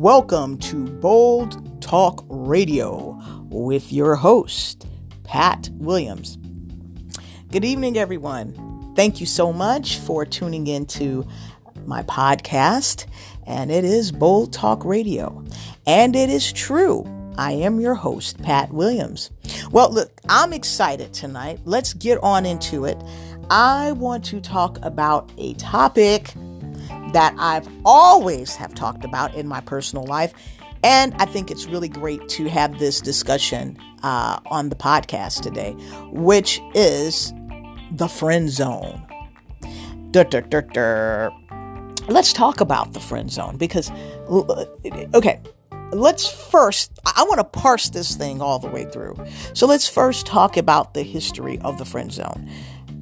Welcome to Bold Talk Radio with your host, Pat Williams. Good evening, everyone. Thank you so much for tuning into my podcast, and it is Bold Talk Radio. And it is true. I am your host, Pat Williams. Well, look, I'm excited tonight. Let's get on into it. I want to talk about a topic that I've always have talked about in my personal life. And I think it's really great to have this discussion uh, on the podcast today, which is the friend zone. Dur, dur, dur, Let's talk about the friend zone because, okay, let's first, I want to parse this thing all the way through. So let's first talk about the history of the friend zone.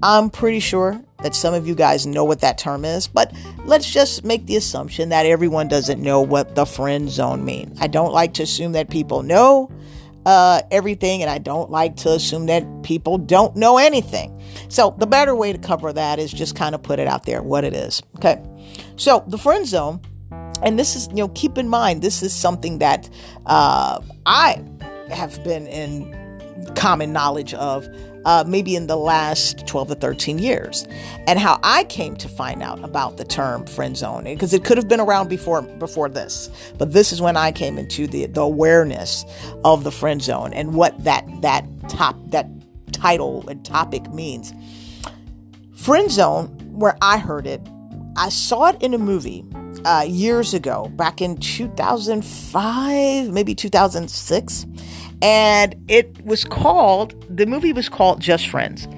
I'm pretty sure that some of you guys know what that term is, but let's just make the assumption that everyone doesn't know what the friend zone means. I don't like to assume that people know uh, everything, and I don't like to assume that people don't know anything. So, the better way to cover that is just kind of put it out there what it is. Okay. So, the friend zone, and this is, you know, keep in mind, this is something that uh, I have been in common knowledge of uh, maybe in the last 12 to 13 years. And how I came to find out about the term friend zone, because it could have been around before before this, but this is when I came into the, the awareness of the friend zone and what that that top that title and topic means. Friend zone, where I heard it, I saw it in a movie uh, years ago, back in 2005, maybe 2006 and it was called the movie was called Just Friends.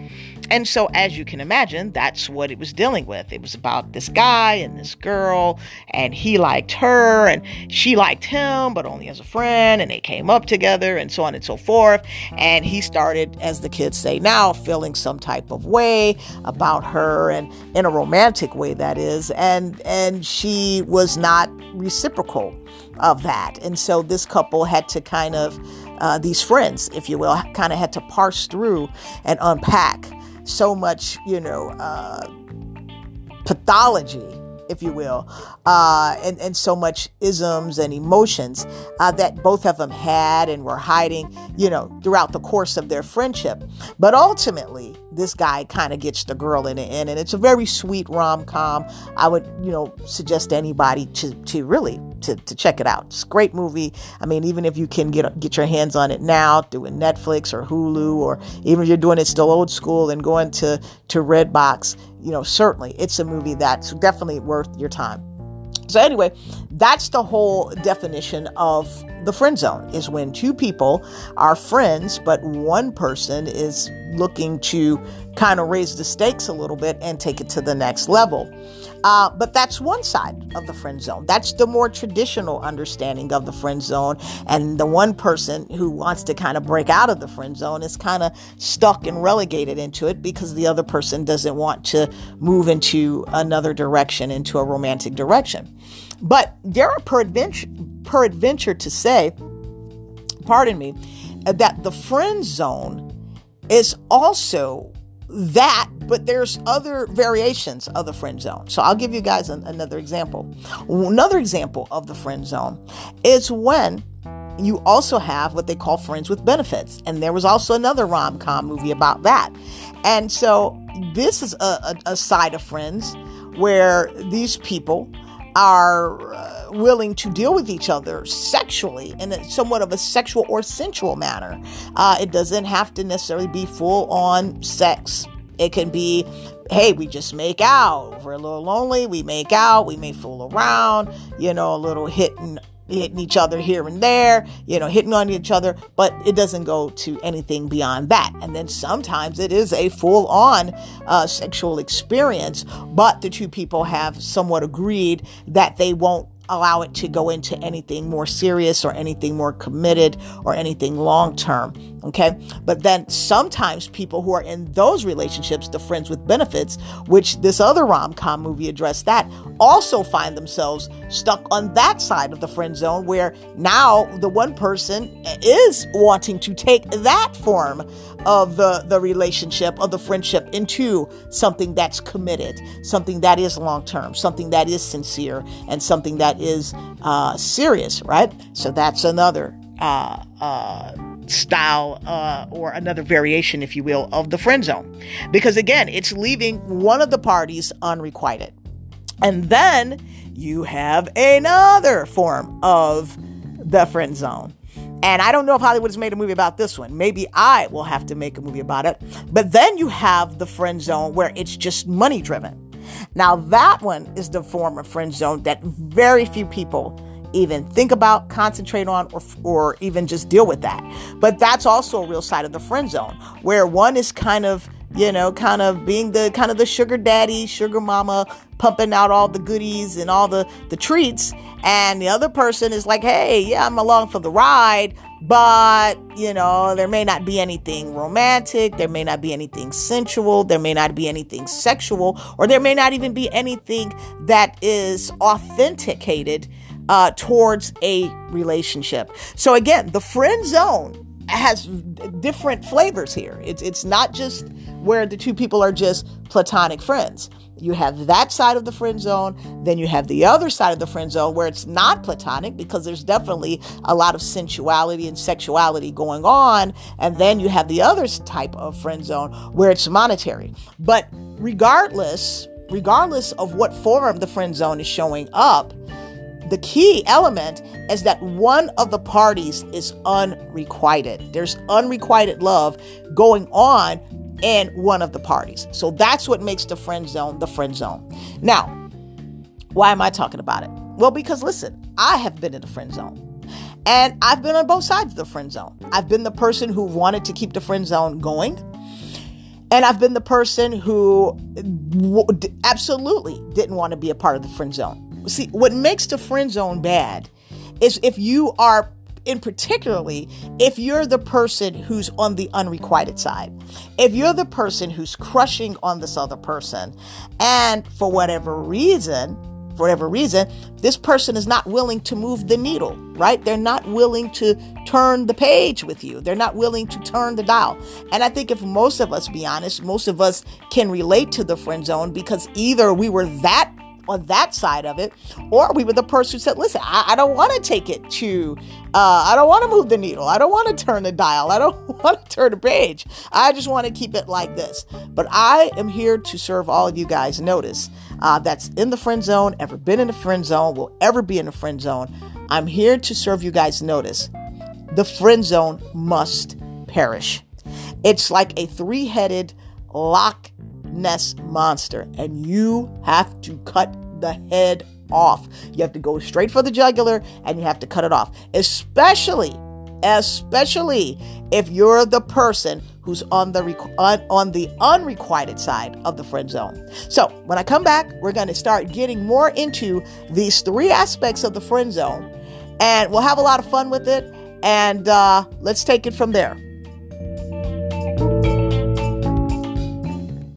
And so, as you can imagine, that's what it was dealing with. It was about this guy and this girl, and he liked her, and she liked him, but only as a friend, and they came up together, and so on and so forth. And he started, as the kids say now, feeling some type of way about her, and in a romantic way, that is. And and she was not reciprocal of that. And so this couple had to kind of, uh, these friends, if you will, kind of had to parse through and unpack so much, you know, uh, pathology if you will, uh, and, and so much isms and emotions uh, that both of them had and were hiding, you know, throughout the course of their friendship. But ultimately, this guy kind of gets the girl in the end, and it's a very sweet rom com. I would, you know, suggest anybody to to really to, to check it out. It's a great movie. I mean, even if you can get get your hands on it now, doing Netflix or Hulu, or even if you're doing it still old school and going to to Redbox, you know, certainly it's a movie that's definitely worth your time. So anyway, that's the whole definition of the friend zone is when two people are friends, but one person is looking to kind of raise the stakes a little bit and take it to the next level. Uh, but that's one side of the friend zone. That's the more traditional understanding of the friend zone. And the one person who wants to kind of break out of the friend zone is kind of stuck and relegated into it because the other person doesn't want to move into another direction, into a romantic direction. But there are peradventure, peradventure to say, pardon me, that the friend zone is also that, but there's other variations of the friend zone. So I'll give you guys an, another example. Another example of the friend zone is when you also have what they call friends with benefits. And there was also another rom com movie about that. And so this is a, a, a side of friends where these people are uh, willing to deal with each other sexually in a somewhat of a sexual or sensual manner. Uh, it doesn't have to necessarily be full on sex. It can be, hey, we just make out. We're a little lonely, we make out. We may fool around, you know, a little hitting hitting each other here and there, you know, hitting on each other, but it doesn't go to anything beyond that. And then sometimes it is a full on uh, sexual experience, but the two people have somewhat agreed that they won't allow it to go into anything more serious or anything more committed or anything long term. Okay. But then sometimes people who are in those relationships, the friends with benefits, which this other rom com movie addressed that, also find themselves stuck on that side of the friend zone where now the one person is wanting to take that form of the, the relationship, of the friendship into something that's committed, something that is long term, something that is sincere, and something that is uh, serious, right? So that's another. Uh, uh, style uh, or another variation, if you will, of the friend zone. Because again, it's leaving one of the parties unrequited. And then you have another form of the friend zone. And I don't know if Hollywood has made a movie about this one. Maybe I will have to make a movie about it. But then you have the friend zone where it's just money driven. Now, that one is the form of friend zone that very few people even think about, concentrate on, or, or even just deal with that. But that's also a real side of the friend zone where one is kind of, you know, kind of being the kind of the sugar daddy, sugar mama, pumping out all the goodies and all the, the treats. And the other person is like, hey, yeah, I'm along for the ride, but you know there may not be anything romantic there may not be anything sensual there may not be anything sexual or there may not even be anything that is authenticated uh, towards a relationship. So again, the friend zone has different flavors here. It's it's not just where the two people are just platonic friends. You have that side of the friend zone, then you have the other side of the friend zone where it's not platonic because there's definitely a lot of sensuality and sexuality going on, and then you have the other type of friend zone where it's monetary. But regardless, regardless of what form the friend zone is showing up, the key element is that one of the parties is unrequited. There's unrequited love going on in one of the parties. So that's what makes the friend zone the friend zone. Now, why am I talking about it? Well, because listen, I have been in the friend zone. And I've been on both sides of the friend zone. I've been the person who wanted to keep the friend zone going. And I've been the person who absolutely didn't want to be a part of the friend zone see what makes the friend zone bad is if you are in particularly if you're the person who's on the unrequited side. If you're the person who's crushing on this other person and for whatever reason for whatever reason this person is not willing to move the needle right? They're not willing to turn the page with you. They're not willing to turn the dial. And i think if most of us be honest most of us can relate to the friend zone because either we were that on that side of it, or we were the person who said, "Listen, I, I don't want to take it to, uh, I don't want to move the needle, I don't want to turn the dial, I don't want to turn the page, I just want to keep it like this." But I am here to serve all of you guys. Notice uh, that's in the friend zone, ever been in the friend zone, will ever be in the friend zone. I'm here to serve you guys. Notice the friend zone must perish. It's like a three-headed Loch Ness monster, and you have to cut the head off. You have to go straight for the jugular and you have to cut it off. Especially, especially if you're the person who's on the on, on the unrequited side of the friend zone. So, when I come back, we're going to start getting more into these three aspects of the friend zone, and we'll have a lot of fun with it. And uh, let's take it from there.